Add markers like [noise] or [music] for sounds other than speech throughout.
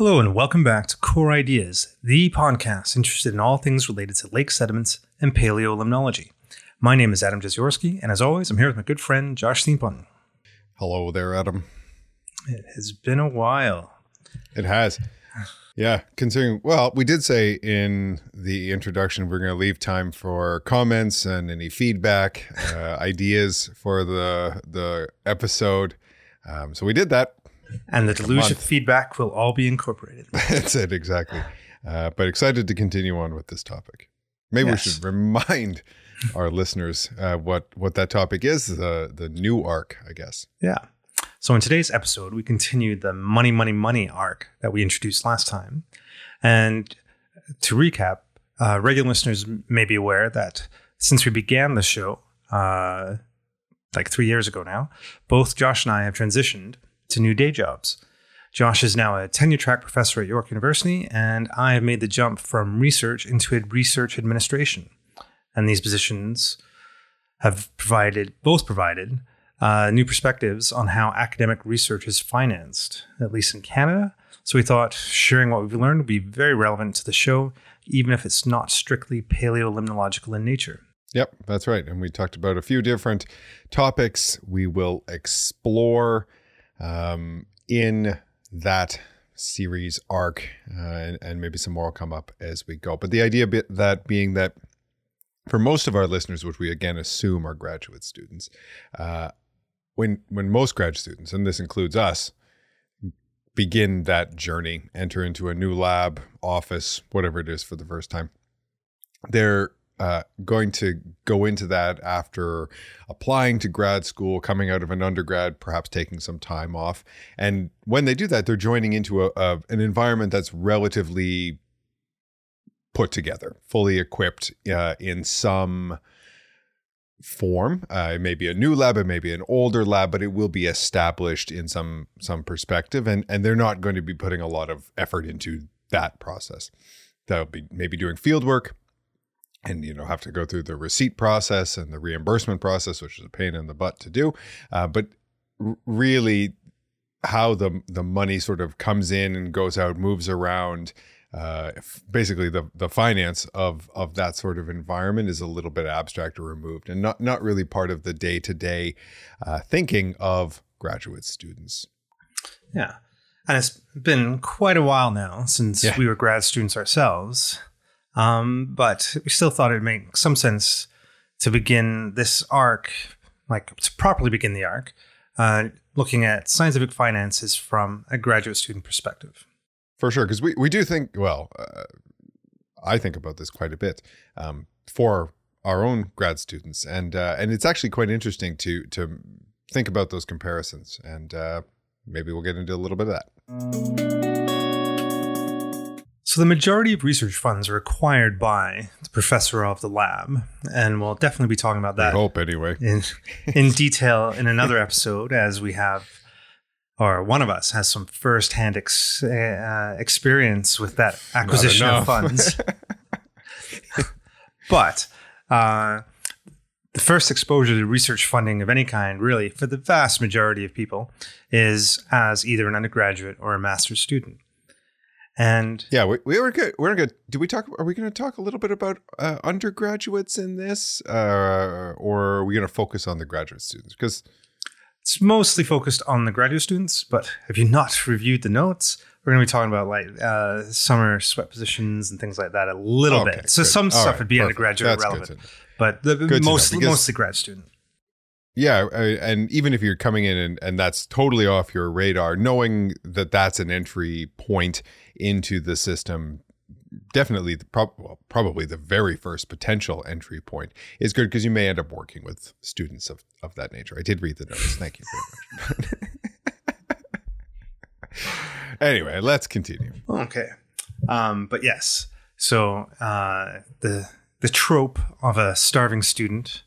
Hello, and welcome back to Core Ideas, the podcast interested in all things related to lake sediments and paleolimnology. My name is Adam Jeziorski, and as always, I'm here with my good friend Josh Thienpont. Hello there, Adam. It has been a while. It has. Yeah, considering, well, we did say in the introduction we're going to leave time for comments and any feedback, uh, ideas for the the episode. Um, so we did that. And the delusion of feedback will all be incorporated. [laughs] That's it, exactly. Uh, but excited to continue on with this topic. Maybe yes. we should remind our listeners uh, what what that topic is the the new arc, I guess. Yeah. So in today's episode, we continue the money, money, money arc that we introduced last time. And to recap, uh, regular listeners may be aware that since we began the show, uh, like three years ago now, both Josh and I have transitioned to new day jobs. Josh is now a tenure track professor at York University, and I have made the jump from research into research administration. And these positions have provided, both provided, uh, new perspectives on how academic research is financed, at least in Canada. So we thought sharing what we've learned would be very relevant to the show, even if it's not strictly paleolimnological in nature. Yep, that's right. And we talked about a few different topics we will explore um, in that series arc, uh, and, and, maybe some more will come up as we go. But the idea that being that for most of our listeners, which we again assume are graduate students, uh, when when most grad students, and this includes us, begin that journey, enter into a new lab, office, whatever it is for the first time, they're uh, going to go into that after applying to grad school, coming out of an undergrad, perhaps taking some time off. And when they do that, they're joining into a, a an environment that's relatively put together, fully equipped uh, in some form. Uh, it may be a new lab, it may be an older lab, but it will be established in some some perspective, and and they're not going to be putting a lot of effort into that process. They'll be maybe doing field work, and you know have to go through the receipt process and the reimbursement process, which is a pain in the butt to do. Uh, but r- really, how the the money sort of comes in and goes out, moves around. Uh, basically, the the finance of of that sort of environment is a little bit abstract or removed, and not not really part of the day to day thinking of graduate students. Yeah, and it's been quite a while now since yeah. we were grad students ourselves. Um, but we still thought it'd make some sense to begin this arc, like to properly begin the arc, uh, looking at scientific finances from a graduate student perspective. For sure, because we, we do think, well, uh, I think about this quite a bit um, for our own grad students, and uh, and it's actually quite interesting to to think about those comparisons, and uh, maybe we'll get into a little bit of that. So, the majority of research funds are acquired by the professor of the lab, and we'll definitely be talking about that. I hope, anyway. In, in detail in another episode, as we have, or one of us has some firsthand ex, uh, experience with that acquisition of [laughs] funds. but uh, the first exposure to research funding of any kind, really, for the vast majority of people, is as either an undergraduate or a master's student. And yeah, we, we were good. We're good. Do we talk? Are we going to talk a little bit about uh, undergraduates in this, uh, or are we going to focus on the graduate students? Because it's mostly focused on the graduate students. But if you've not [laughs] reviewed the notes, we're going to be talking about like uh, summer sweat positions and things like that a little okay, bit. So good. some All stuff right, would be perfect. undergraduate That's relevant, but the, mostly mostly grad student. Yeah, and even if you're coming in and, and that's totally off your radar, knowing that that's an entry point into the system definitely the prob- well, probably the very first potential entry point is good because you may end up working with students of, of that nature. I did read the notes. Thank you very much. [laughs] anyway, let's continue. Okay. Um, but yes, so uh, the the trope of a starving student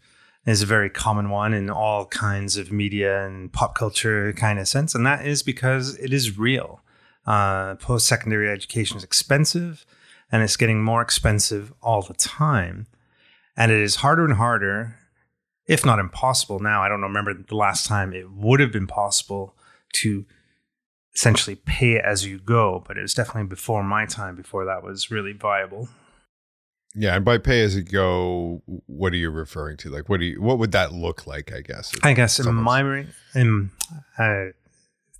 is a very common one in all kinds of media and pop culture kind of sense, and that is because it is real. Uh, Post secondary education is expensive and it's getting more expensive all the time. And it is harder and harder, if not impossible now. I don't remember the last time it would have been possible to essentially pay as you go, but it was definitely before my time, before that was really viable. Yeah, and by pay as you go, what are you referring to? Like, what do you? What would that look like? I guess. I guess in my in uh,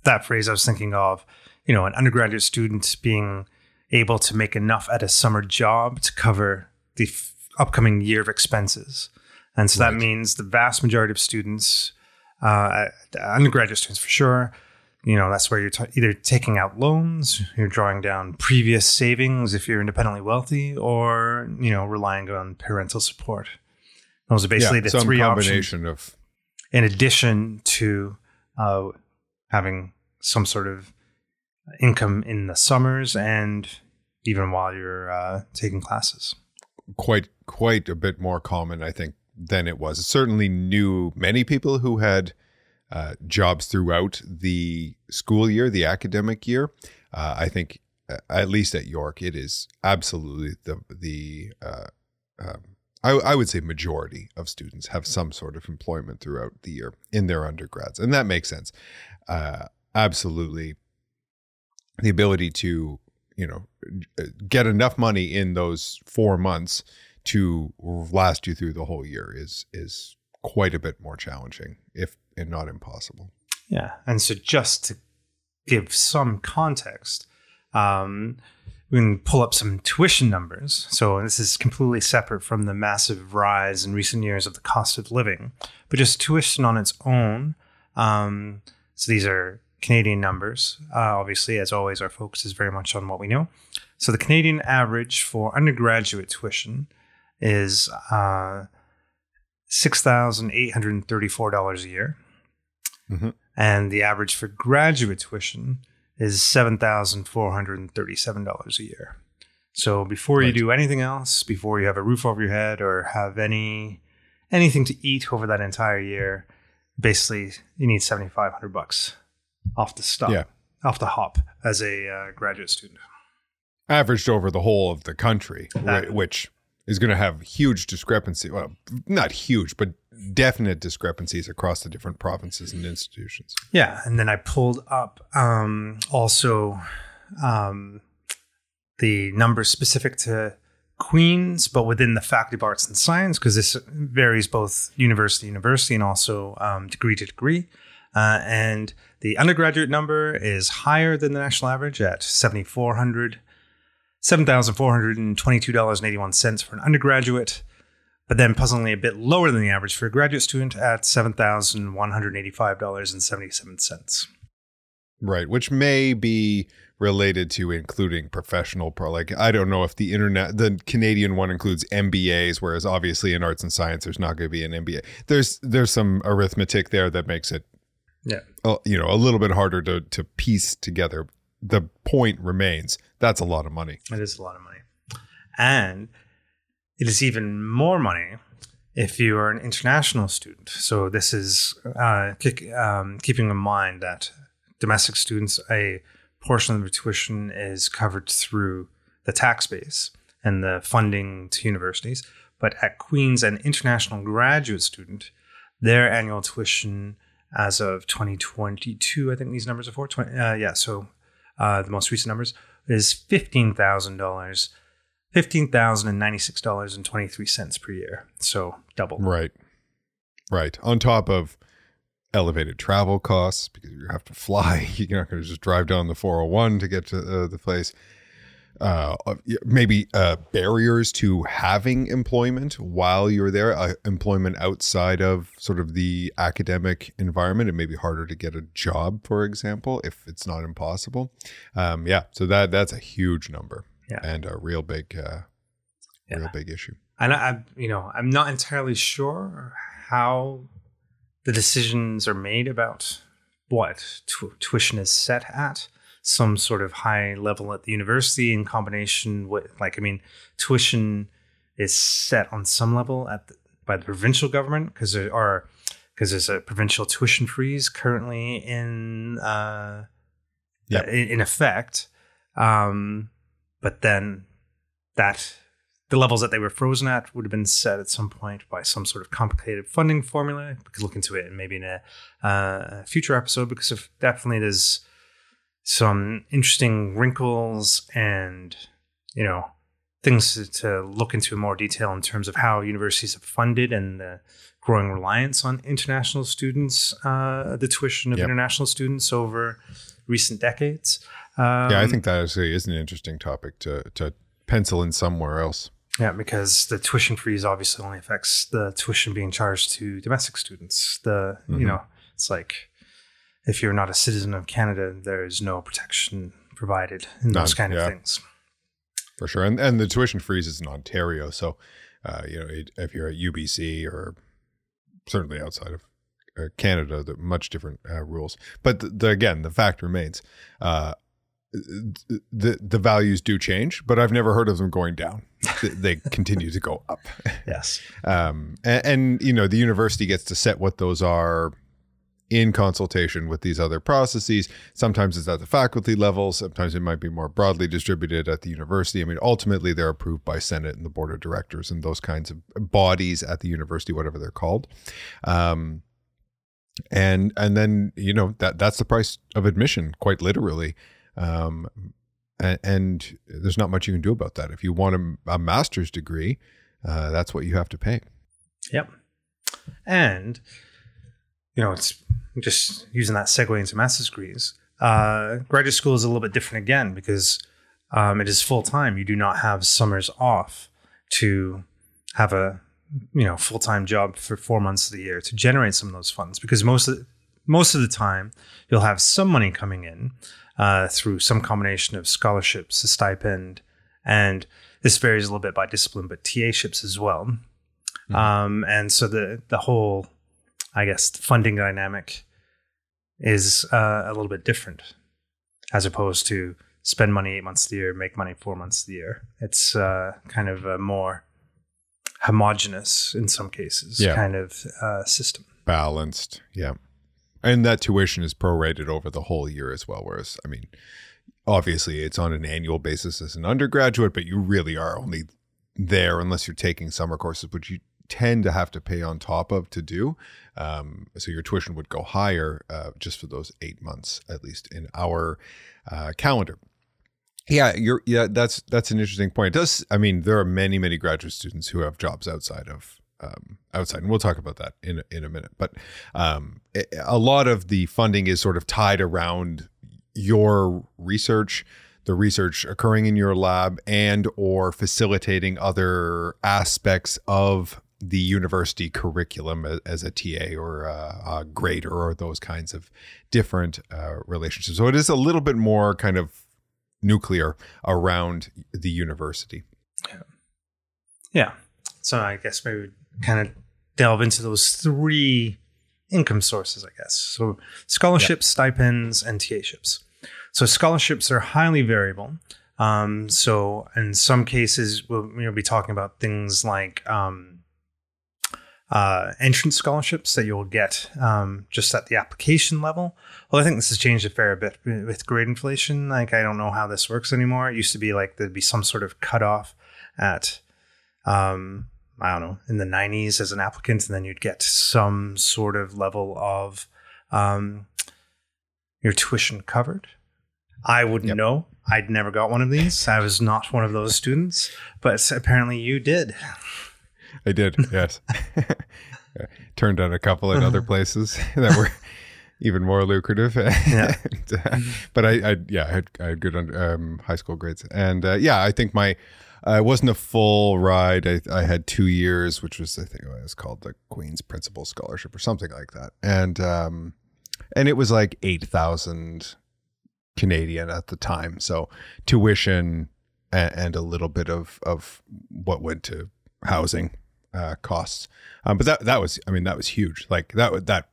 that phrase, I was thinking of, you know, an undergraduate student being able to make enough at a summer job to cover the f- upcoming year of expenses, and so right. that means the vast majority of students, uh, undergraduate students for sure, you know that's where you're t- either taking out loans you're drawing down previous savings if you're independently wealthy or you know relying on parental support. Those are basically yeah, the three combination options of in addition to uh, having some sort of income in the summers and even while you're uh, taking classes quite quite a bit more common i think than it was certainly knew many people who had uh, jobs throughout the school year, the academic year. Uh, I think, uh, at least at York, it is absolutely the the uh, um, I, I, would say majority of students have some sort of employment throughout the year in their undergrads, and that makes sense. Uh, absolutely, the ability to you know get enough money in those four months to last you through the whole year is is quite a bit more challenging, if and not impossible. Yeah, and so just to give some context, um, we can pull up some tuition numbers. So this is completely separate from the massive rise in recent years of the cost of living, but just tuition on its own. Um, so these are Canadian numbers. Uh, obviously, as always, our focus is very much on what we know. So the Canadian average for undergraduate tuition is uh, $6,834 a year. Mm-hmm. And the average for graduate tuition is $7,437 a year. So before right. you do anything else, before you have a roof over your head or have any anything to eat over that entire year, basically you need 7500 bucks off the stop, yeah. off the hop as a uh, graduate student. Averaged over the whole of the country, which is going to have huge discrepancy. Well, not huge, but definite discrepancies across the different provinces and institutions. Yeah, and then I pulled up um, also um, the numbers specific to Queens, but within the Faculty of Arts and Science, because this varies both university to university and also um, degree to degree. Uh, and the undergraduate number is higher than the national average at 7,400 $7,422.81 for an undergraduate, but then puzzlingly a bit lower than the average for a graduate student at $7,185.77. Right, which may be related to including professional pro like I don't know if the internet the Canadian one includes MBAs whereas obviously in arts and science there's not going to be an MBA. There's there's some arithmetic there that makes it yeah. you know a little bit harder to to piece together. The point remains that's a lot of money. It is a lot of money. And it is even more money if you are an international student. So this is uh, um, keeping in mind that domestic students, a portion of their tuition is covered through the tax base and the funding to universities. But at Queen's, an international graduate student, their annual tuition as of 2022, I think these numbers are for, 20, uh, yeah, so uh, the most recent numbers is fifteen thousand dollars, fifteen thousand and ninety six dollars and twenty three cents per year. So double. Right, right. On top of elevated travel costs because you have to fly. [laughs] You're not going to just drive down the 401 to get to uh, the place uh, maybe uh, barriers to having employment while you're there, uh, employment outside of sort of the academic environment. It may be harder to get a job, for example, if it's not impossible. Um, yeah, so that that's a huge number yeah. and a real big, uh, yeah. real big issue. And I, you know, I'm not entirely sure how the decisions are made about what tuition is set at some sort of high level at the university in combination with like I mean tuition is set on some level at the, by the provincial government because there are because there's a provincial tuition freeze currently in uh yep. in, in effect um but then that the levels that they were frozen at would have been set at some point by some sort of complicated funding formula. We could look into it and maybe in a uh, future episode because of definitely there's some interesting wrinkles and you know things to, to look into in more detail in terms of how universities have funded and the growing reliance on international students, uh, the tuition of Yep. international students over recent decades. Um, yeah, I think that actually is an interesting topic to to pencil in somewhere else. Yeah, because the tuition freeze obviously only affects the tuition being charged to domestic students. The Mhm. you know, it's like if you're not a citizen of Canada, there is no protection provided in those None, kind yeah. of things. For sure, and and the tuition freeze is in Ontario, so uh, you know it, if you're at UBC or certainly outside of uh, Canada, the much different uh, rules. But the, the, again, the fact remains, uh, the the values do change, but I've never heard of them going down. They- they continue to go up, [laughs] Yes. um, and, and you know the university gets to set what those are in consultation with these other processes. Sometimes it's at the faculty level, sometimes it might be more broadly distributed at the university. I mean, ultimately they're approved by Senate and the board of directors and those kinds of bodies at the university, whatever they're called. Um, and and then you know that that's the price of admission, quite literally. Um, and, and there's not much you can do about that. If you want a, a master's degree, uh, that's what you have to pay. Yep. And you know, it's just using that segue into master's degrees. Uh, graduate school is a little bit different again because um, it is full time. You do not have summers off to have a you know full time job for four months of the year to generate some of those funds because most of the, most of the time you'll have some money coming in uh, through some combination of scholarships, a stipend, and this varies a little bit by discipline, but TA ships as well. Mhm. Um, and so the the whole, I guess, funding dynamic is uh, a little bit different as opposed to spend money eight months of the year, make money four months of the year. It's uh, kind of a more homogenous in some cases Yeah. kind of uh, system. balanced yeah and that tuition is prorated over the whole year as well whereas i mean obviously it's on an annual basis as an undergraduate but you really are only there unless you're taking summer courses which you tend to have to pay on top of to do. Um, so your tuition would go higher uh, just for those eight months at least in our uh, calendar. Yeah you're yeah that's that's an interesting point. It does i mean there are many many graduate students who have jobs outside of um, outside, and we'll talk about that in in a minute. But um, a lot of the funding is sort of tied around your research, the research occurring in your lab, and or facilitating other aspects of the university curriculum as a TA or a, a grader or those kinds of different uh, relationships. So it is a little bit more kind of nuclear around the university. Yeah. So I guess maybe we kind of delve into those three income sources, I guess. So scholarships, stipends, and TA ships. So scholarships are highly variable. Um, so in some cases, we'll know, be talking about things like um, uh, entrance scholarships that you'll get um, just at the application level. Well, I think this has changed a fair bit with grade inflation. Like, I don't know how this works anymore. It used to be like there'd be some sort of cutoff at um, I don't know, in the 90s as an applicant, and then you'd get some sort of level of um, your tuition covered. I wouldn't Yep. know. I'd never got one of these. I was not one of those students, but apparently you did. I did, yes. [laughs] Turned down a couple in other places [laughs] that were [laughs] even more lucrative. Yeah. And, uh, but I, I, yeah, I had, I had good um, high school grades, and uh, yeah, I think my uh, it wasn't a full ride. I, I had two years, which was I think it was called the Queen's Principal Scholarship or something like that, and um, and it was like eight thousand Canadian at the time. So tuition and, and a little bit of of what went to housing uh, costs. Um, but that that was, I mean, that was huge. Like that would that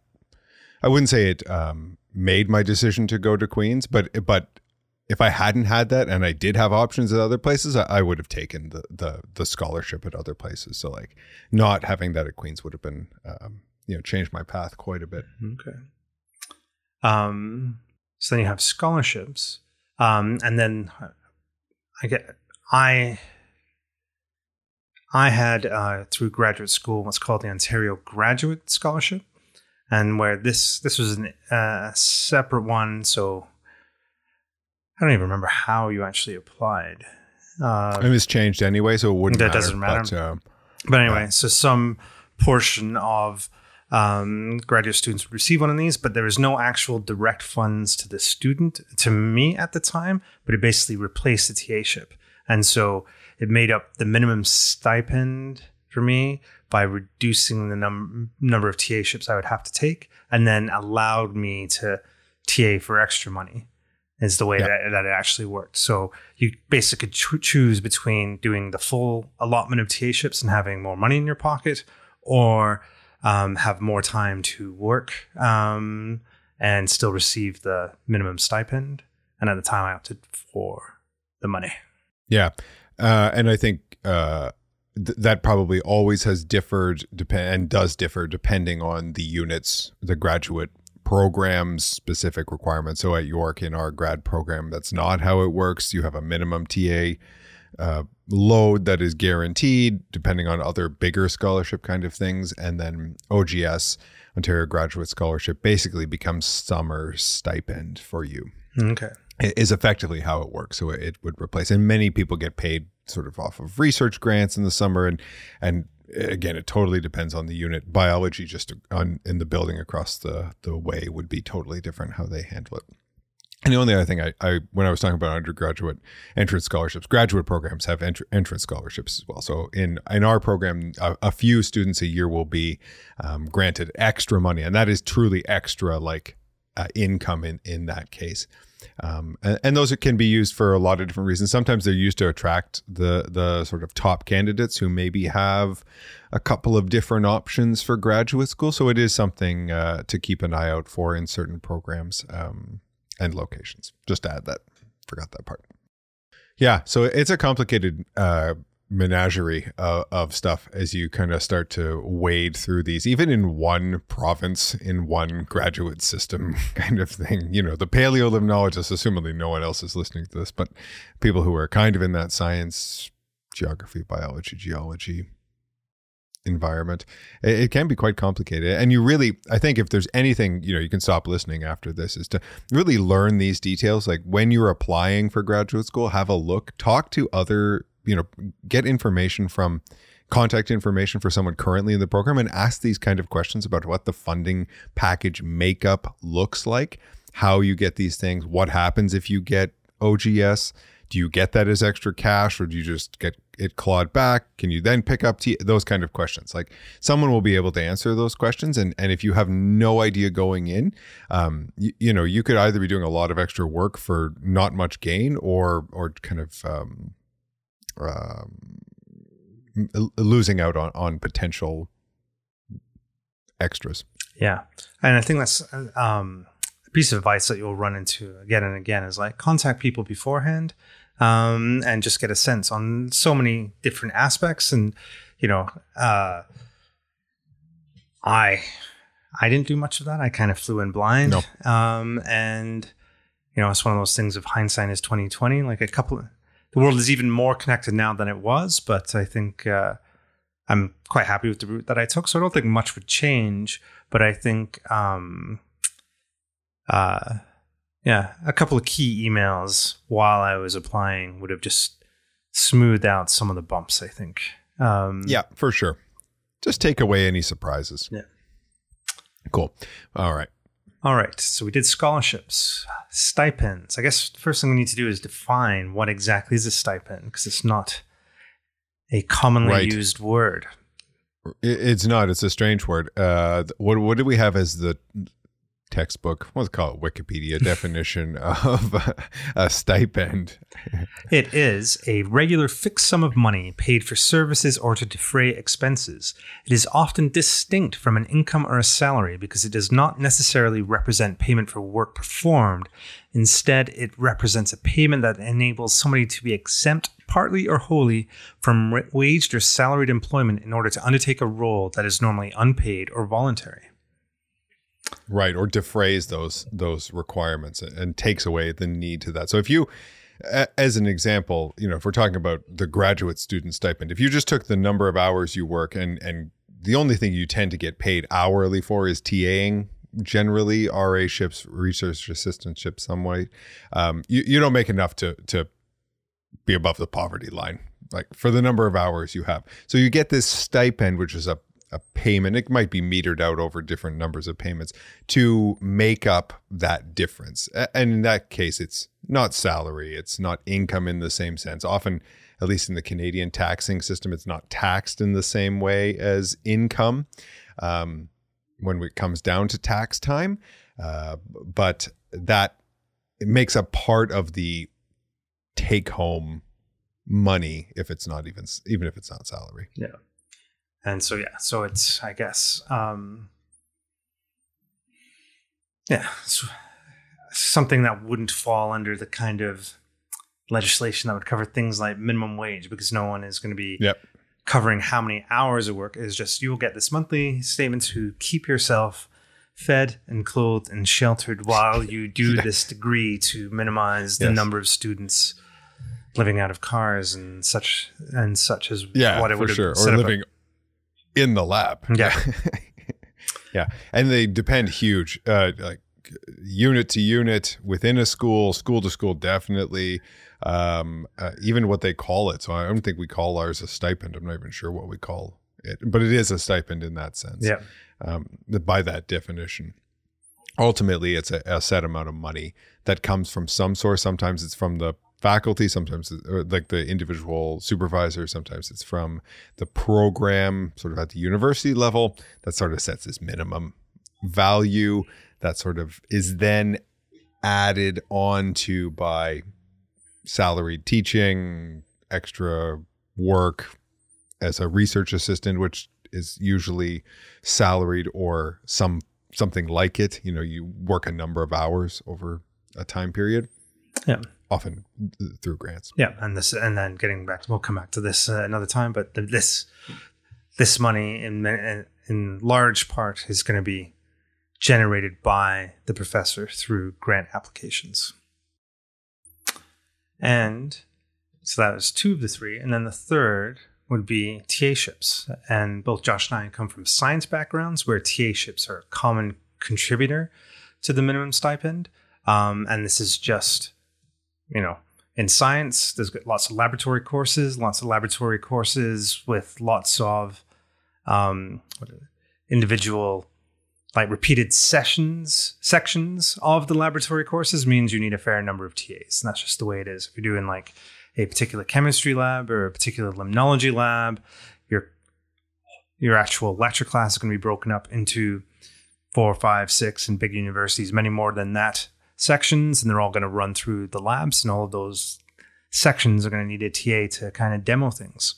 I wouldn't say it um, made my decision to go to Queens, but but if I hadn't had that and I did have options at other places, I, I would have taken the, the the scholarship at other places. So like not having that at Queens would have been um, you know changed my path quite a bit. Okay. Um, so then you have scholarships, um, and then I get I I had uh, through graduate school what's called the Ontario Graduate Scholarship, and where this this was a uh, separate one. So I don't even remember how you actually applied. Uh, and it's changed anyway, so it wouldn't. That matter, doesn't matter. But, uh, but anyway, so some portion of um, graduate students would receive one of these, but there was no actual direct funds to the student, to me at the time, but it basically replaced the TA-ship. And so it made up the minimum stipend for me by reducing the num- number of TA ships I would have to take, and then allowed me to TA for extra money. Is the way that, that it actually worked. So you basically choose between doing the full allotment of TA ships and having more money in your pocket, or um, have more time to work um, and still receive the minimum stipend. And at the time, I opted for the money. Yeah, uh, and I think uh, th- that probably always has differed depend and does differ depending on the units, the graduate programs specific requirements. So at York in our grad program, that's not how it works. You have a minimum TA uh, load that is guaranteed, depending on other bigger scholarship kind of things. And then OGS, Ontario Graduate Scholarship, basically becomes summer stipend for you. Okay. Is effectively how it works. So it would replace, and many people get paid sort of off of research grants in the summer, and and again, it totally depends on the unit. Biology, just on in the building across the the way, would be totally different how they handle it. And the only other thing I, I, when I was talking about undergraduate entrance scholarships, graduate programs have entr- entrance scholarships as well. So in in our program, a, a few students a year will be um, granted extra money, and that is truly extra, like uh, income in in that case. Um, and, and, those can be used for a lot of different reasons. Sometimes they're used to attract the the sort of top candidates who maybe have a couple of different options for graduate school. So it is something uh, to keep an eye out for in certain programs. Um, and locations. Just add that. Forgot that part. Yeah, so it's a complicated uh, menagerie uh, of stuff as you kind of start to wade through these, even in one province, in one graduate system [laughs] kind of thing. You know, the paleolimnologists, assumingly no one else is listening to this, but people who are kind of in that science, geography, biology, geology, environment it, it, can be quite complicated and you really i think if there's anything you know you can stop listening after this is to really learn these details like when you're applying for graduate school have a look talk to other you know get information from contact information for someone currently in the program and ask these kind of questions about what the funding package makeup looks like how you get these things what happens if you get ogs do you get that as extra cash or do you just get it clawed back? Can you then pick up t- those kind of questions. Like someone will be able to answer those questions and and if you have no idea going in um you, you know you could either be doing a lot of extra work for not much gain or or kind of um, um losing out on on potential extras yeah and i think that's um a piece of advice that you'll run into again and again is like contact people beforehand um, and just get a sense on so many different aspects. And you know, uh, I I didn't do much of that. I kind of flew in blind. No. Um, and you know, it's one of those things of hindsight is twenty twenty. Like a couple, of, the world is even more connected now than it was. But I think uh, I'm quite happy with the route that I took. So I don't think much would change. But I think um, uh, yeah, a couple of key emails while I was applying would have just smoothed out some of the bumps, I think. Um, yeah, for sure. Just take away any surprises. Yeah. Cool. All right. All right. So we did scholarships, stipends. I guess the first thing we need to do is define what exactly is a stipend because it's not a commonly right. used word. It's not. It's a strange word. Uh, what what do we have as the textbook, call it Wikipedia definition [laughs] of a stipend. it is a regular fixed sum of money paid for services or to defray expenses. It is often distinct from an income or a salary because it does not necessarily represent payment for work performed. Instead, it represents a payment that enables somebody to be exempt partly or wholly from waged or salaried employment in order to undertake a role that is normally unpaid or voluntary right or defrays those those requirements and takes away the need to that so if you as an example, you know, if we're talking about the graduate student stipend, if you just took the number of hours you work and and the only thing you tend to get paid hourly for is TAing generally RA ships, research assistant ships, some way. Um, you, you don't make enough to to be above the poverty line, like for the number of hours you have. So you get this stipend, which is a a payment. It might be metered out over different numbers of payments to make up that difference. And in that case, it's not salary, it's not income in the same sense. Often, at least in the Canadian taxing system, it's not taxed in the same way as income um, when it comes down to tax time. Uh, but that makes a part of the take home money if it's not even even if it's not salary. And so yeah so it's i guess um yeah something that wouldn't fall under the kind of legislation that would cover things like minimum wage because no one is going to be Yep. covering how many hours of work is just you'll get this monthly statement to keep yourself fed and clothed and sheltered while you do [laughs] this degree to minimize the Yes. number of students living out of cars and such and such as Yeah, what it would sure. Or up living in the lab. Yeah. [laughs] yeah. And they depend huge, uh, like unit to unit within a school, school to school, definitely. Um, uh, even what they call it. So I don't think we call ours a stipend. I'm not even sure what we call it, but it is a stipend in that sense. yeah Um, by that definition. Ultimately, it's a, a set amount of money that comes from some source. Sometimes it's from the faculty, sometimes or like the individual supervisor, sometimes it's from the program, sort of at the university level. That sort of sets this minimum value that sort of is then added on to by salaried teaching, extra work as a research assistant, which is usually salaried or some something like it. You know, you work a number of hours over a time period. Yeah. Often through grants. Yeah, and this, and then getting back, we'll come back to this uh, another time. But the, this, this money in in, large part is going to be generated by the professor through grant applications. And so that was two of the three, and then the third would be TA ships. And both Josh and I come from science backgrounds where TA ships are a common contributor to the minimum stipend. Um, and this is just, you know, in science, there's got lots of laboratory courses, lots of laboratory courses with lots of um, individual, like repeated sessions, sections of the laboratory courses means you need a fair number of TAs. And that's just the way it is. If you're doing like a particular chemistry lab or a particular limnology lab, your your actual lecture class is going to be broken up into four, five, six, and big universities, many more than that sections, and they're all going to run through the labs, and all of those sections are going to need a TA to kind of demo things.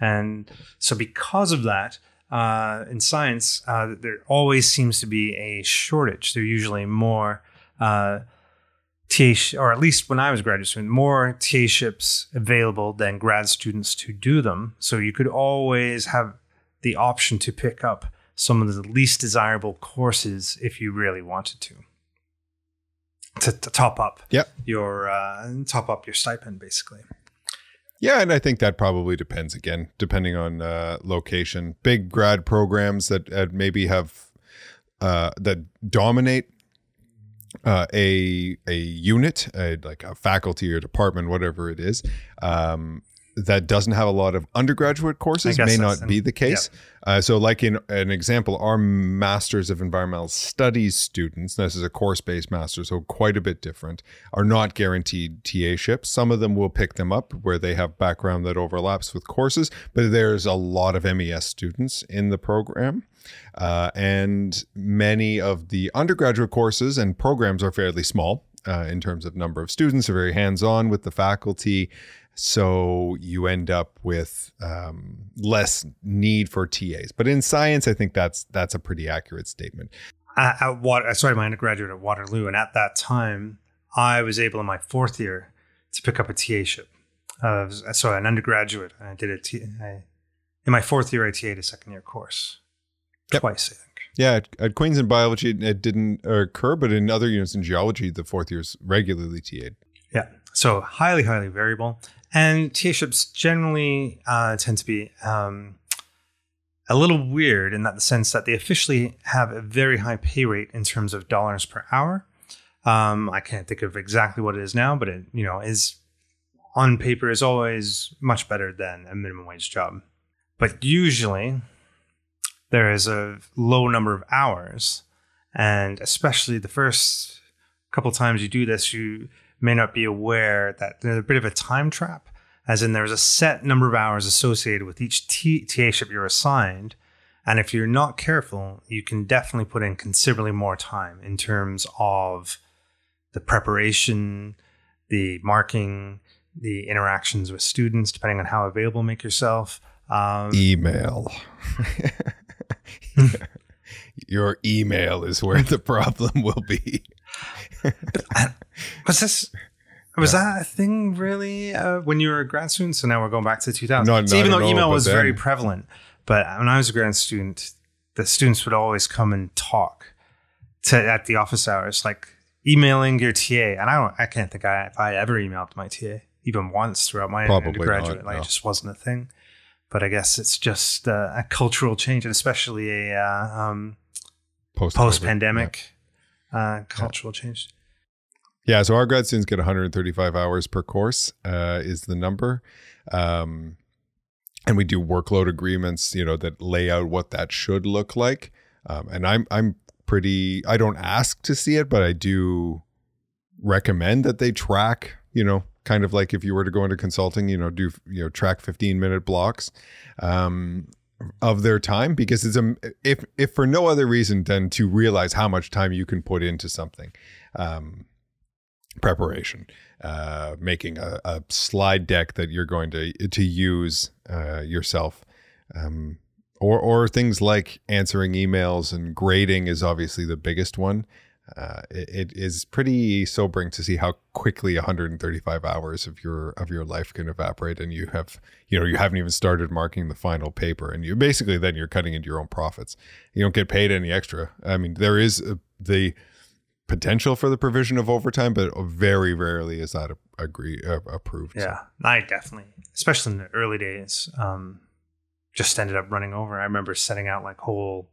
And so, because of that, uh, in science, uh, there always seems to be a shortage. There are usually more uh, TA, or at least when I was a graduate student, more TA ships available than grad students to do them. So you could always have the option to pick up some of the least desirable courses if you really wanted to. To, to top up Yep. your uh, top up your stipend, basically. Yeah, and I think that probably depends again, depending on uh, location. Big grad programs that uh, maybe have uh, that dominate uh, a a unit, a, like a faculty or department, whatever it is, um, that doesn't have a lot of undergraduate courses may not an- be the case. Uh, so, like in an example, our Masters of Environmental Studies students, this is a course based master, so quite a bit different, are not guaranteed TA ships. Some of them will pick them up where they have background that overlaps with courses, but there's a lot of MES students in the program. Uh, and many of the undergraduate courses and programs are fairly small uh, in terms of number of students, are very hands on with the faculty. So you end up with um, less need for TAs. But in science, I think that's that's a pretty accurate statement. at, at Water, I started my undergraduate at Waterloo, and at that time, I was able in my fourth year to pick up a TA ship. Uh, so an undergraduate, I did a T. I, in my fourth year, I TA'd a second year course Yep. twice, I think. Yeah, at, at Queens in biology, it didn't occur, but in other units in geology, the fourth year's regularly TA'd. Yeah, So highly, highly variable. And TA ships generally uh, tend to be um, a little weird in that the sense that they officially have a very high pay rate in terms of dollars per hour. Um, I can't think of exactly what it is now, but it you know is on paper is always much better than a minimum wage job. But usually there is a low number of hours, and especially the first couple times you do this, you may not be aware that there's a bit of a time trap as in there's a set number of hours associated with each T- TA ship you're assigned. And if you're not careful, you can definitely put in considerably more time in terms of the preparation, the marking, the interactions with students, depending on how available make yourself. Um, email. [laughs] [laughs] Your email is where the problem will be. [laughs] was this was yeah. that a thing really uh, when you were a grad student? So now we're going back to 2000. No, so even though email was then. very prevalent, but when I was a grad student, the students would always come and talk to at the office hours, like emailing your TA. And I don't, I can't think I, if I ever emailed my TA even once throughout my Probably undergraduate. Not, like no. it just wasn't a thing. But I guess it's just uh, a cultural change, and especially a uh, um, post pandemic yeah. uh, cultural yeah. change. Yeah, so our grad students get 135 hours per course uh, is the number. Um, and we do workload agreements, you know, that lay out what that should look like. Um, and I'm I'm pretty I don't ask to see it, but I do recommend that they track, you know, kind of like if you were to go into consulting, you know, do you know track 15 minute blocks um, of their time because it's a if if for no other reason than to realize how much time you can put into something. Um, preparation, uh, making a, a, slide deck that you're going to to use uh, yourself, um, or or things like answering emails and grading is obviously the biggest one. Uh, it, it is pretty sobering to see how quickly 135 hours of your of your life can evaporate, and you have you know you haven't even started marking the final paper, and you basically then you're cutting into your own profits. You don't get paid any extra. I mean, there is a, the potential for the provision of overtime, but very rarely is that agree uh, approved. Yeah. I definitely, especially in the early days, um, just ended up running over. I remember setting out like whole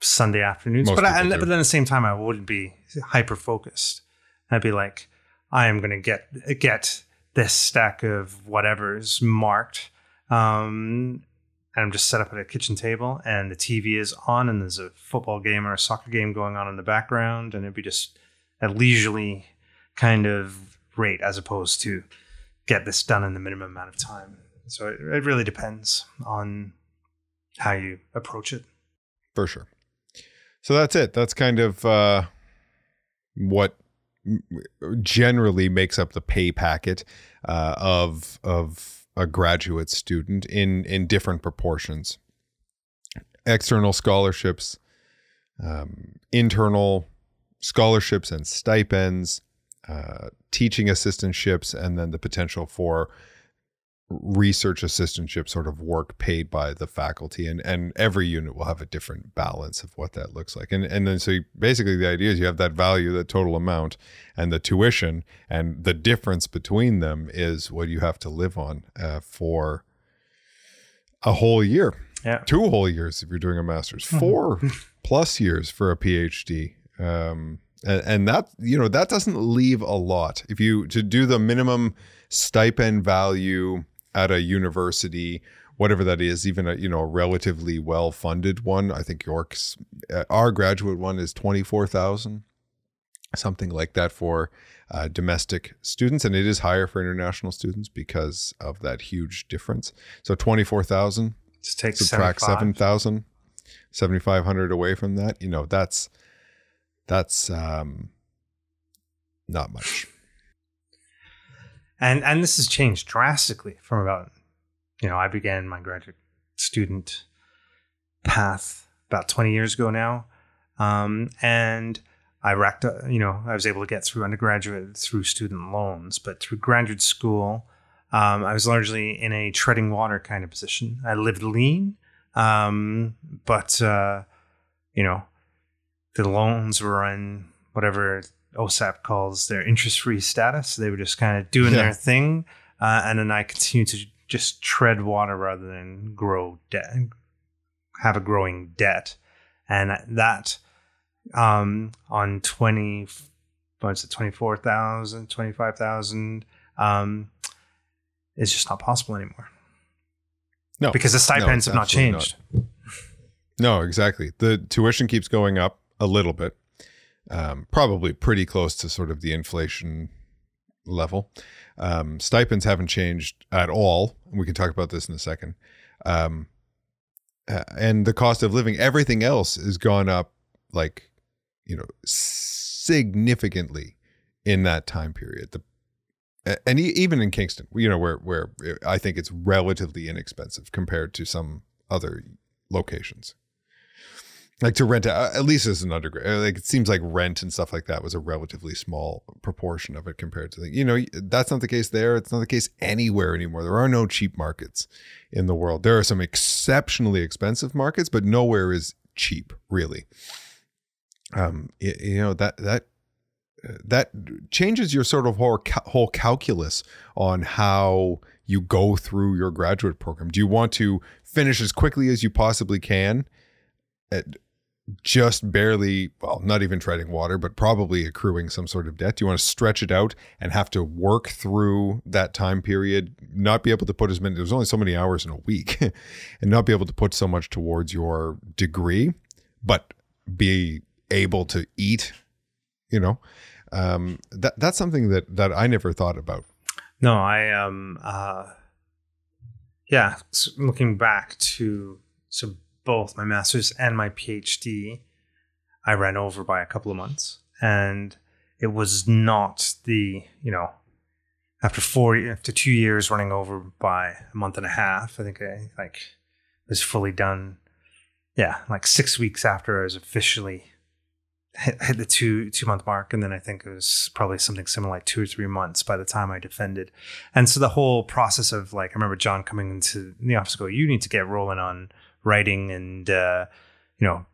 Sunday afternoons, Most but I, but then at the same time, I wouldn't be hyper focused. I'd be like, I am going to get get this stack of whatever's marked. Um, and I'm just set up at a kitchen table and the TV is on and there's a football game or a soccer game going on in the background and it'd be just a leisurely kind of rate as opposed to get this done in the minimum amount of time. So it, it really depends on how you approach it. For sure. So that's it. That's kind of uh, what generally makes up the pay packet uh, of of a graduate student in in different proportions. External scholarships um, internal scholarships and stipends uh, teaching assistantships and then the potential for research assistantship sort of work paid by the faculty and and every unit will have a different balance of what that looks like. And and then so you, basically the idea is you have that value the total amount and the tuition and the difference between them is what you have to live on uh, for a whole year. Yeah. Two whole years if you're doing a master's. Mm-hmm. four [laughs] plus years for a phd um, and, and that you know that doesn't leave a lot. If you to do the minimum stipend value at a university whatever that is even a you know a relatively well funded one. I think york's uh, our graduate one is 24000 something like that for uh, domestic students. And it is higher for international students because of that huge difference. So 24000 take subtract 7000 7500 away from that you know that's that's um not much and and this has changed drastically from about you know I began my graduate student path about 20 years ago now, um, and I racked up, you know I was able to get through undergraduate through student loans, but through graduate school. Um, I was largely in a treading water kind of position. I lived lean, um, but uh, you know, the loans were in whatever OSAP calls their interest-free status. They were just kind of doing Yeah. their thing, uh, and then I continued to just tread water rather than grow debt, have a growing debt, and that um, on twenty, what's it, 24,000, 25,000, um, is just not possible anymore No, because the stipends have not changed. No, exactly. The tuition keeps going up a little bit, um, probably pretty close to sort of the inflation level. Um, stipends haven't changed at all. We can talk about this in a second. Um, uh, and the cost of living, everything else has gone up like, you know, significantly in that time period. The and even in Kingston, you know, where where I think it's relatively inexpensive compared to some other locations. Like to rent, a- at least as an undergrad, uh, like it seems like rent and stuff like that was a relatively small proportion of it compared to the, you know, that's not the case there. It's not the case anywhere anymore. There are no cheap markets in the world. There are some exceptionally expensive markets, but nowhere is cheap, really. Um, y- you know that that that changes your sort of whole, whole calculus on how you go through your graduate program. Do you want to finish as quickly as you possibly can just barely, well, not even treading water, but probably accruing some sort of debt? You want to stretch it out and have to work through that time period, not be able to put as many, there's only so many hours in a week, [laughs] and not be able to put so much towards your degree, but be able to eat, you know? um, that that's something that that I never thought about. No, I um uh yeah, looking back to so both my masters and my PhD, I ran over by a couple of months, and it was not the you know after four after two years running over by a month and a half. I think I like was fully done. Yeah, like six weeks after I was officially hit, hit the two two month mark, and then I think it was probably something similar, like two or three months by the time I defended. And so the whole process of like, I remember John coming into the office, go, "You need to get rolling on writing, and uh, you know,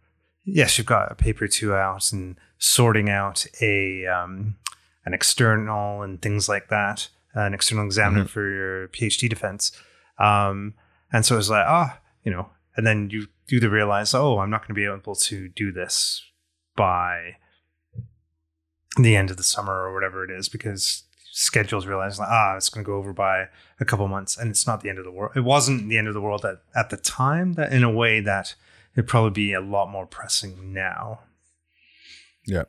yes, you've got a paper two out, and sorting out a um, an external and things like that, an external examiner Mhm. for your PhD defense." Um, and so it was like, ah, you know, and then you do the realize, oh, I'm not going to be able to do this by the end of the summer or whatever it is because schedules realize like ah it's going to go over by a couple months and it's not the end of the world it wasn't the end of the world at, at the time that in a way that it'd probably be a lot more pressing now Yeah.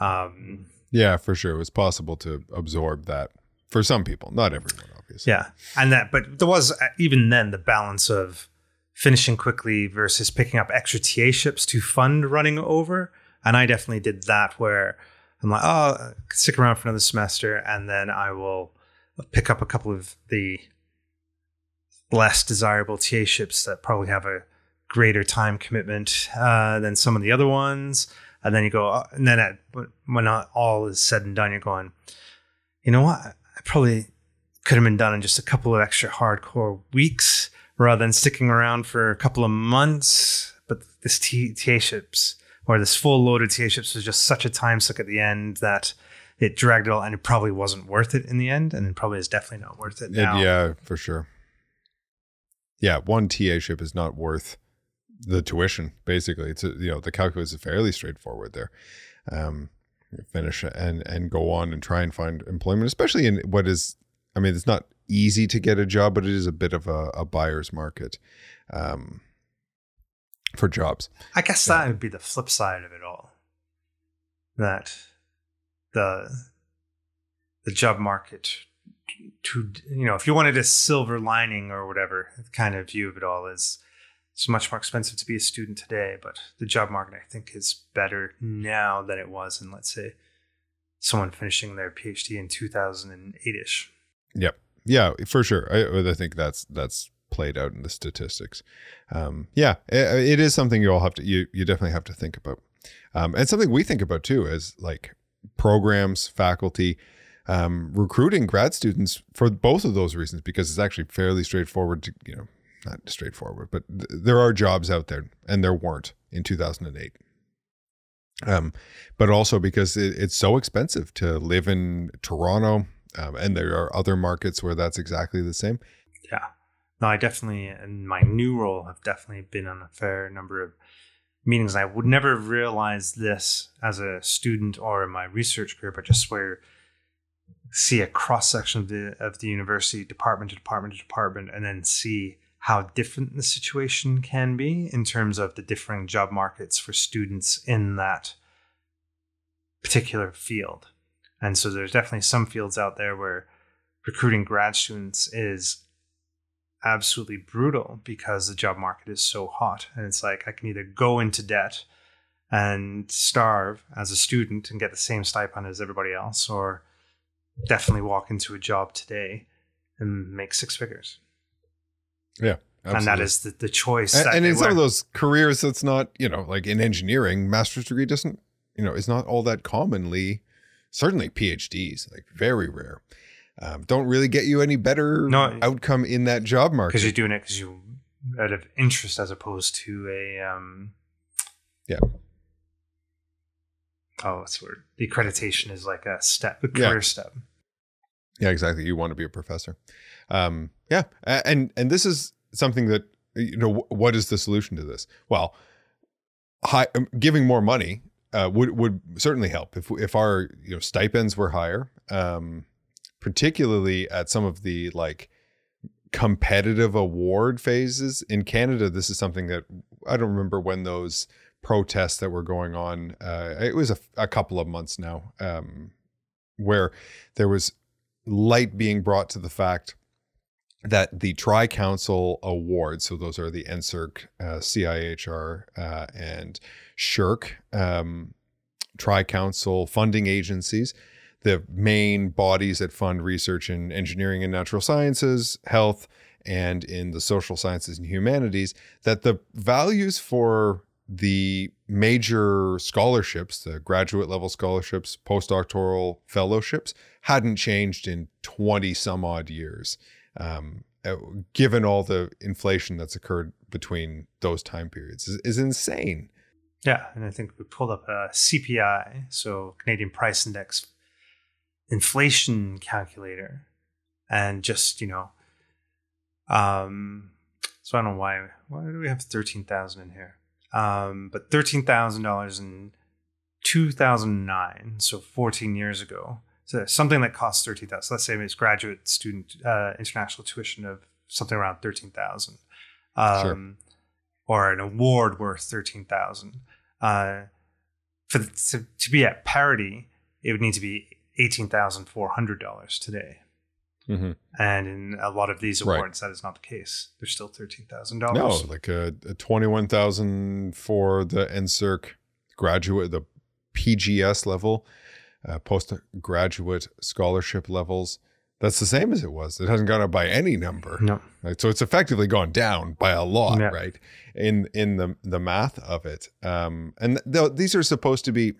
um Yeah, for sure, it was possible to absorb that for some people, not everyone, obviously. yeah and that but there was uh, even then the balance of finishing quickly versus picking up extra ta ships to fund running over and i definitely did that where i'm like oh stick around for another semester and then i will pick up a couple of the less desirable ta ships that probably have a greater time commitment uh, than some of the other ones and then you go uh, and then at, when all is said and done you're going you know what i probably could have been done in just a couple of extra hardcore weeks rather than sticking around for a couple of months. But this TA ships or this full loaded TA ships was just such a time suck at the end that it dragged it all and it probably wasn't worth it in the end. And it probably is definitely not worth it It- now. yeah, for sure. Yeah, one TA ship is not worth the tuition. Basically, it's a, you know the calculus is fairly straightforward there. Um, finish and and go on and try and find employment, especially in what is. I mean, it's not easy to get a job, but it is a bit of a, a buyer's market um, for jobs. I guess that would be the flip side of it all. That the the job market to you know if you wanted a silver lining or whatever kind of view of it all is it's much more expensive to be a student today but the job market i think is better now than it was in let's say someone finishing their phd in 2008ish Yep. Yeah, for sure. I, I think that's that's played out in the statistics. Um, yeah, it, it is something you all have to you you definitely have to think about, um, and something we think about too is like programs, faculty, um, recruiting grad students for both of those reasons because it's actually fairly straightforward to you know not straightforward, but th- there are jobs out there and there weren't in 2008. Um, but also because it, it's so expensive to live in Toronto, um, and there are other markets where that's exactly the same. Yeah. No, I definitely, in my new role, have definitely been on a fair number of meetings. I would never have realized this as a student or in my research group. but just where see a cross section of the of the university, department to department to department, and then see how different the situation can be in terms of the differing job markets for students in that particular field. And so there's definitely some fields out there where recruiting grad students is absolutely brutal because the job market is so hot. And it's like I can either go into debt and starve as a student and get the same stipend as everybody else, or definitely walk into a job today and make six figures. Yeah. Absolutely. And that is the, the choice. And, and in some of those careers, that's not, you know, like in engineering, master's degree doesn't, you know, is not all that commonly, certainly PhDs, like very rare. Um, don't really get you any better no, outcome in that job market. Because you're doing it because you out of interest as opposed to a, um, yeah. Oh, what's weird? The accreditation is like a step, a career yeah. step. Yeah, exactly. You want to be a professor. Um, yeah, and and this is something that you know. What is the solution to this? Well, high, um, giving more money uh, would would certainly help if if our you know stipends were higher, um, particularly at some of the like competitive award phases in Canada. This is something that I don't remember when those protests that were going on. Uh, it was a, a, couple of months now, um, where there was light being brought to the fact that the Tri Council awards, so those are the NSERC, uh, CIHR, uh, and SSHRC, um, Tri Council funding agencies, the main bodies that fund research in engineering and natural sciences, health, and in the social sciences and humanities, that the values for the major scholarships, the graduate level scholarships, postdoctoral fellowships, hadn't changed in 20 some odd years, um, uh, given all the inflation that's occurred between those time periods, is, is insane. Yeah. And I think we pulled up a CPI, so Canadian Price Index inflation calculator, and just, you know, um, so I don't know why, why do we have 13,000 in here? um, but thirteen thousand dollars in two thousand nine, so fourteen years ago. So something that costs thirteen thousand. So let's say it's graduate student uh, international tuition of something around thirteen thousand, um, sure. or an award worth thirteen thousand. Uh, for the, to, to be at parity, it would need to be eighteen thousand four hundred dollars today. Mm-hmm. And in a lot of these awards, right. that is not the case. They're still thirteen thousand dollars. No, like a, a twenty one thousand for the NSERC graduate, the PGS level, uh, postgraduate scholarship levels. That's the same as it was. It hasn't gone up by any number. No. Right? So it's effectively gone down by a lot, yeah. right? In in the the math of it. Um, and th- these are supposed to be,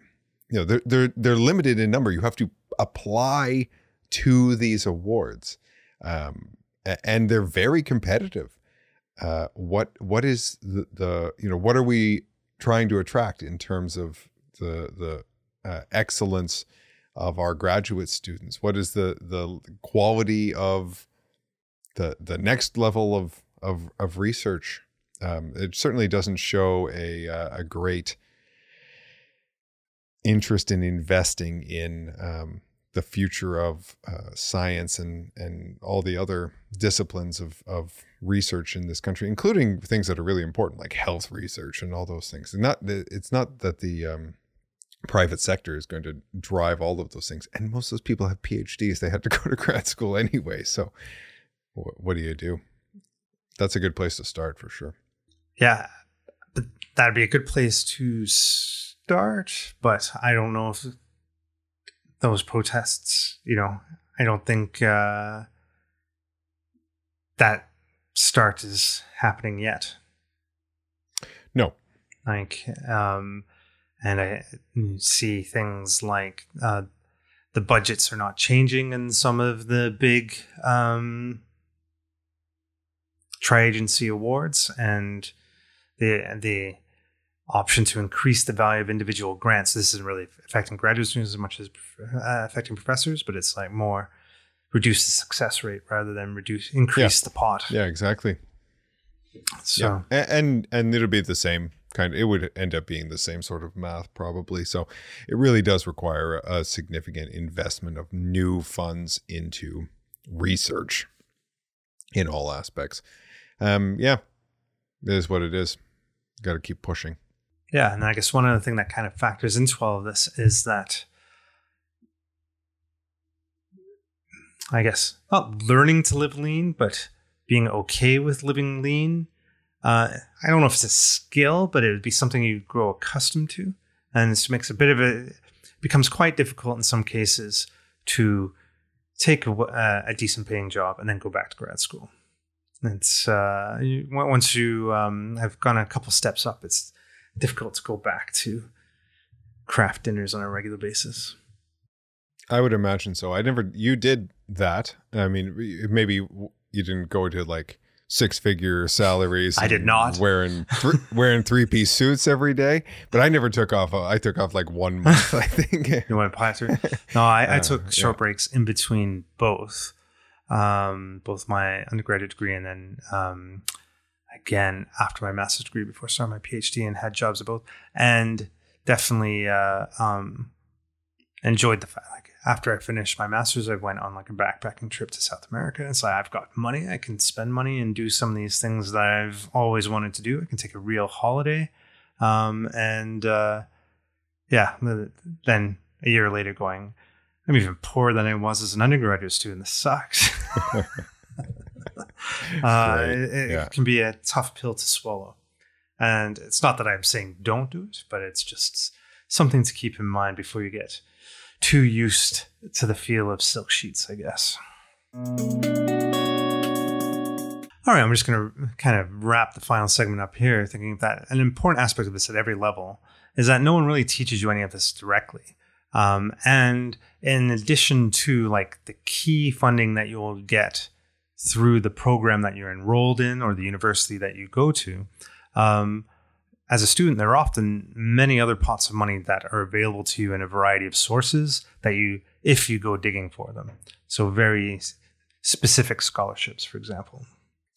you know, they're they're they're limited in number. You have to apply to these awards, um, and they're very competitive. Uh, what what is the, the you know what are we trying to attract in terms of the the uh, excellence of our graduate students? What is the the quality of the the next level of of, of research? Um, it certainly doesn't show a uh, a great interest in investing in um, the future of uh, science and and all the other disciplines of of research in this country, including things that are really important like health research and all those things. And not it's not that the um, private sector is going to drive all of those things. And most of those people have PhDs; they had to [laughs] go to grad school anyway. So, what do you do? That's a good place to start for sure. Yeah, but that'd be a good place to start. But I don't know if those protests. You know, I don't think uh, that start is happening yet. No, like, um, and I see things like uh, the budgets are not changing in some of the big um, tri-agency awards, and the the option to increase the value of individual grants. This isn't really affecting graduate students as much as uh, affecting professors, but it's like more reduce the success rate rather than reduce increase the pot. Yeah, exactly. So A- and and it'll be the same kind it would end up being the same sort of math probably so it really does require a, a significant investment of new funds into research in all aspects um yeah it is what it is got to keep pushing Yeah, and I guess one other thing that kind of factors into all of this is that I guess not learning to live lean, but being okay with living lean. Uh, I don't know if it's a skill, but it would be something you grow accustomed to, and this makes a bit of a becomes quite difficult in some cases to take a, uh, a decent paying job and then go back to grad school. It's uh, once you um, have gone a couple steps up, it's difficult to go back to craft dinners on a regular basis. i would imagine so i never you did that i mean maybe you didn't go to like six figure salaries I did not. wearing th- [laughs] wearing three piece suits every day but i never took off uh, i took off like one month [laughs] i think You apply through? No, I, I Uh, took short yeah. breaks in between both, um, both my undergraduate degree and then um, again after my master's degree before starting my PhD and had jobs at both, and definitely uh, um, enjoyed the fact. Like after I finished my master's, I went on like a backpacking trip to South America. It's like I've got money, I can spend money and do some of these things that I've always wanted to do. I can take a real holiday, um, and uh, yeah, then a year later going, I'm even poorer than I was as an undergraduate student. This sucks. [laughs] [laughs] [laughs] uh, it yeah. can be a tough pill to swallow. And it's not that I'm saying don't do it, but it's just something to keep in mind before you get too used to the feel of silk sheets, I guess. All right, I'm just going to kind of wrap the final segment up here, thinking that an important aspect of this at every level is that no one really teaches you any of this directly. Um, and in addition to like the key funding that you'll get through the program that you're enrolled in or the university that you go to, um, as a student, there are often many other pots of money that are available to you in a variety of sources that you, if you go digging for them. So very specific scholarships, for example.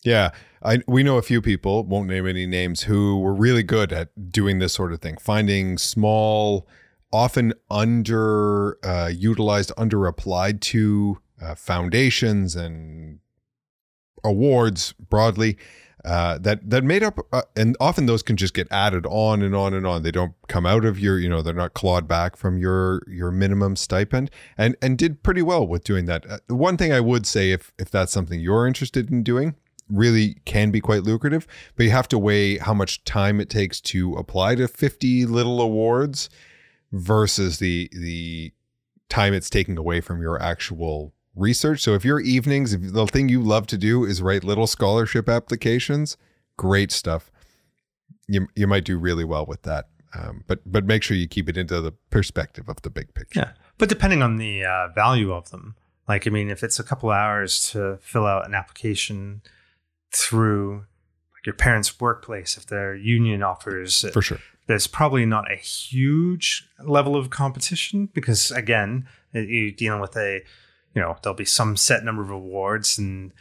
Yeah, I we know a few people, won't name any names, who were really good at doing this sort of thing, finding small, often under uh, utilized, under applied to uh, foundations and awards broadly uh, that that made up, uh, and often those can just get added on and on and on. They don't come out of your, you know, they're not clawed back from your your minimum stipend, and and did pretty well with doing that. Uh, one thing I would say, if if that's something you're interested in doing, really can be quite lucrative, but you have to weigh how much time it takes to apply to 50 little awards versus the the time it's taking away from your actual research. So if your evenings, if the thing you love to do is write little scholarship applications, great stuff. You you might do really well with that. Um, but but make sure you keep it into the perspective of the big picture. Yeah, but depending on the uh, value of them, like I mean, if it's a couple hours to fill out an application through like your parents' workplace, if their union offers, For sure. there's probably not a huge level of competition because again, you're dealing with a, you know, there'll be some set number of awards and.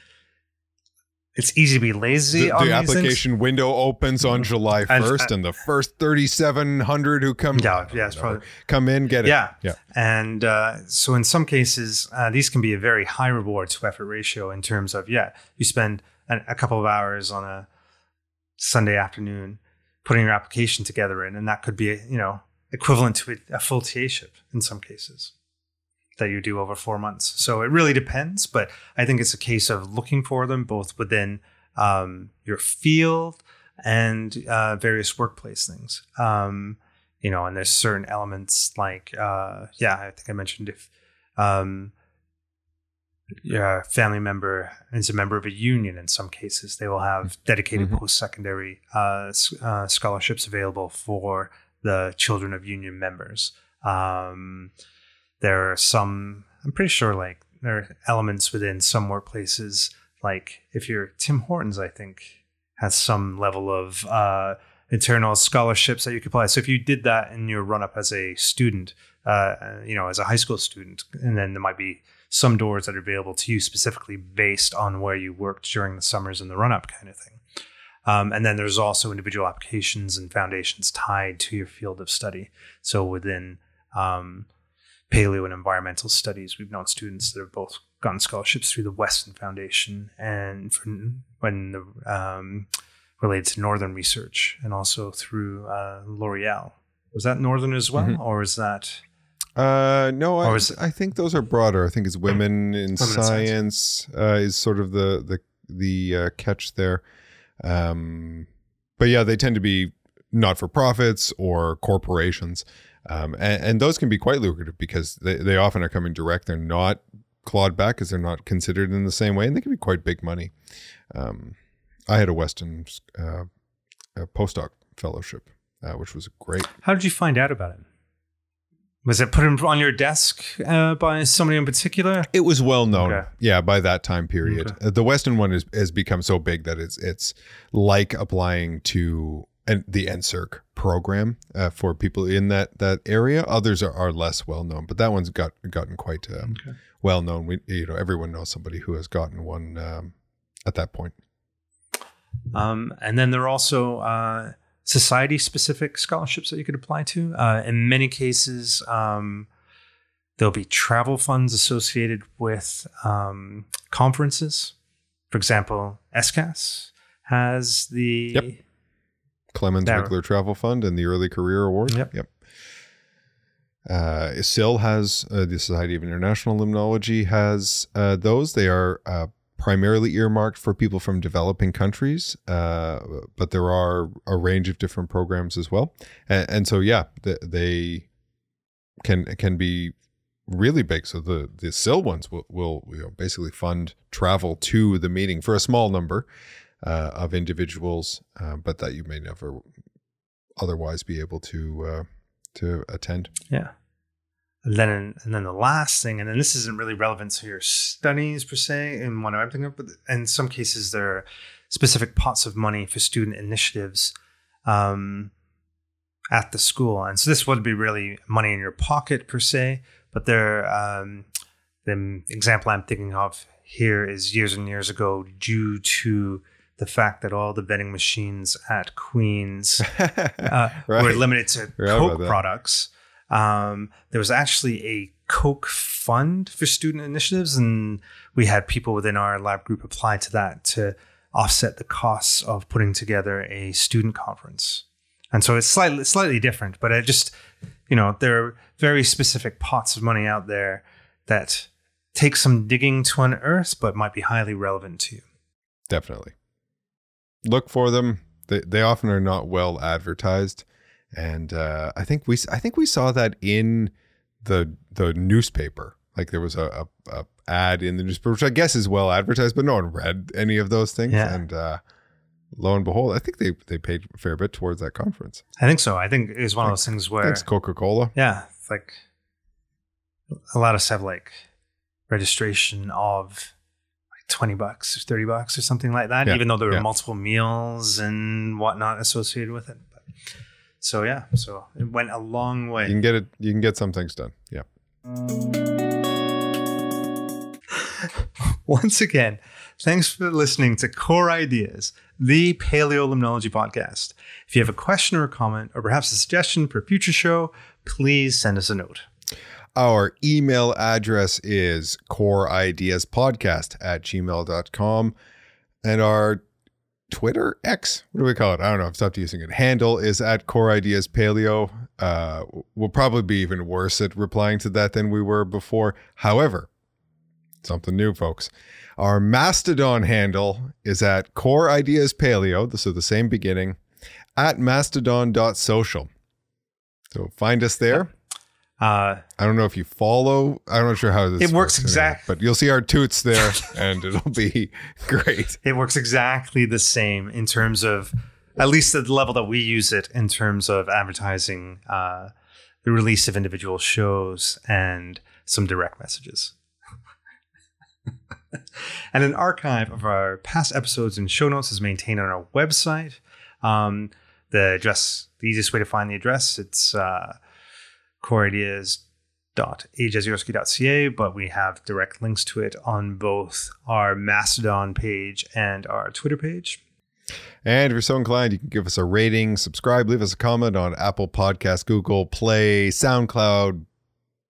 It's easy to be lazy The, on the these things. application window opens on July And- 1st, and, the first 3,700 who come, Yeah, yeah, it's probably come in, get it. Yeah. Yeah. And uh, so in some cases, uh, these can be a very high reward to effort ratio in terms of, yeah, you spend a, a couple of hours on a Sunday afternoon putting your application together in, and that could be, you know, equivalent to a, a full TA ship in some cases that you do over four months. So it really depends, but I think it's a case of looking for them both within um, your field and uh, various workplace things. Um, you know, and there's certain elements like, uh, yeah, I think I mentioned if um, your family member is a member of a union, in some cases, they will have dedicated Mhm. post secondary uh, uh, scholarships available for the children of union members. Um, there are some, I'm pretty sure, like, there are elements within some workplaces, like if you're Tim Hortons, I think, has some level of uh, internal scholarships that you could apply. So if you did that in your run up as a student, uh, you know, as a high school student, and then there might be some doors that are available to you specifically based on where you worked during the summers and the run up kind of thing. Um, and then there's also individual applications and foundations tied to your field of study. So within um, paleo and environmental studies, we've known students that have both gotten scholarships through the Weston Foundation and for, when the, um, related to Northern research and also through uh, L'Oreal. Was that Northern as well, Mhm. or is that? Uh, no, I, is- I think those are broader. I think it's women in Women in science uh, is sort of the the the uh, catch there. Um, but yeah, they tend to be not for profits or corporations, um, and, and those can be quite lucrative because they, they often are coming direct. They're not clawed back because they're not considered in the same way, and they can be quite big money. Um, I had a Weston uh, a postdoc fellowship, uh, which was great. How did you find out about it? Was it put in- on your desk uh, by somebody in particular? It was well known, Okay. yeah, by that time period. Okay. Uh, The Weston one is, has become so big that it's it's like applying to an, the NSERC program uh, for people in that that area. Others are, are less well known, but that one's got gotten quite uh, Okay. well known. We you know everyone knows somebody who has gotten one um, at that point. Um, and then there are also uh, society specific scholarships that you could apply to. Uh, in many cases, um, there'll be travel funds associated with um, conferences. For example, SCAS has the. Yep. Clemens. Rigler Travel Fund and the Early Career Award. Yep. Yep. Uh, SIL has uh, the Society of International Limnology has uh, those. They are uh, primarily earmarked for people from developing countries, uh, but there are a range of different programs as well. And, and so, yeah, th- they can can be really big. So the the SIL ones will will you know, basically fund travel to the meeting for a small number uh, of individuals, uh, but that you may never otherwise be able to uh, to attend. Yeah. And then, and then the last thing, and then this isn't really relevant to your studies per se, in what I'm thinking of, but in some cases there are specific pots of money for student initiatives um, at the school, and so this would be really money in your pocket per se. But there, um, the example I'm thinking of here is years and years ago, due to the fact that all the vending machines at Queens [laughs] uh, Right. were limited to about Coke products. Um, there was actually a Coke fund for student initiatives, and we had people within our lab group apply to that to offset the costs of putting together a student conference. And so it's slightly slightly different, but it just you know there are very specific pots of money out there that take some digging to unearth, but might be highly relevant to you. Definitely. Look for them. They they often are not well advertised, and uh, I think we I think we saw that in the the newspaper. Like there was a, a, a ad in the newspaper, which I guess is well advertised, but no one read any of those things. Yeah. And uh, lo and behold, I think they they paid a fair bit towards that conference. I think so. I think it's one of those things where Thanks, Coca Cola. Yeah, like a lot of us have like registration of like twenty bucks or thirty bucks or something like that, Yeah, even though there were yeah. multiple meals and whatnot associated with it. But, so yeah, so it went a long way. You can get it. You can get some things done. Yeah. [laughs] Once again, thanks for listening to Core Ideas, the Paleo Limnology podcast. If you have a question or a comment, or perhaps a suggestion for a future show, please send us a note. Our email address is coreideaspodcast at gmail.com. And our Twitter, X, what do we call it? I don't know. I've stopped using it. Handle is at Core Ideas Paleo. Uh, we'll probably be even worse at replying to that than we were before. However, something new, folks. Our Mastodon handle is at Core Ideas Paleo. So the same beginning at mastodon.social. So find us there. Uh, I don't know if you follow. I'm not sure how this It works anyway, exact- but you'll see our toots there, [laughs] and it'll be [laughs] great. it works exactly the same in terms of at least at the level that we use it in terms of advertising uh, the release of individual shows and some direct messages [laughs] and an archive of our past episodes and show notes is maintained on our website um, the address, the easiest way to find the address, it's uh, coreideas.ajeziorski.ca, but we have direct links to it on both our Mastodon page and our Twitter page. And if you're so inclined, you can give us a rating, subscribe, leave us a comment on Apple Podcast, Google Play, SoundCloud,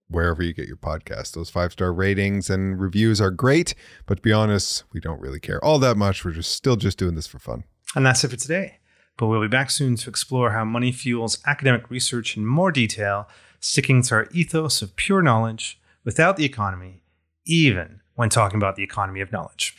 wherever you get your podcast. Those five star ratings and reviews are great, but to be honest, we don't really care all that much. We're just still just doing this for fun. And that's it for today. But we'll be back soon to explore how money fuels academic research in more detail, sticking to our ethos of pure knowledge without the economy, even when talking about the economy of knowledge.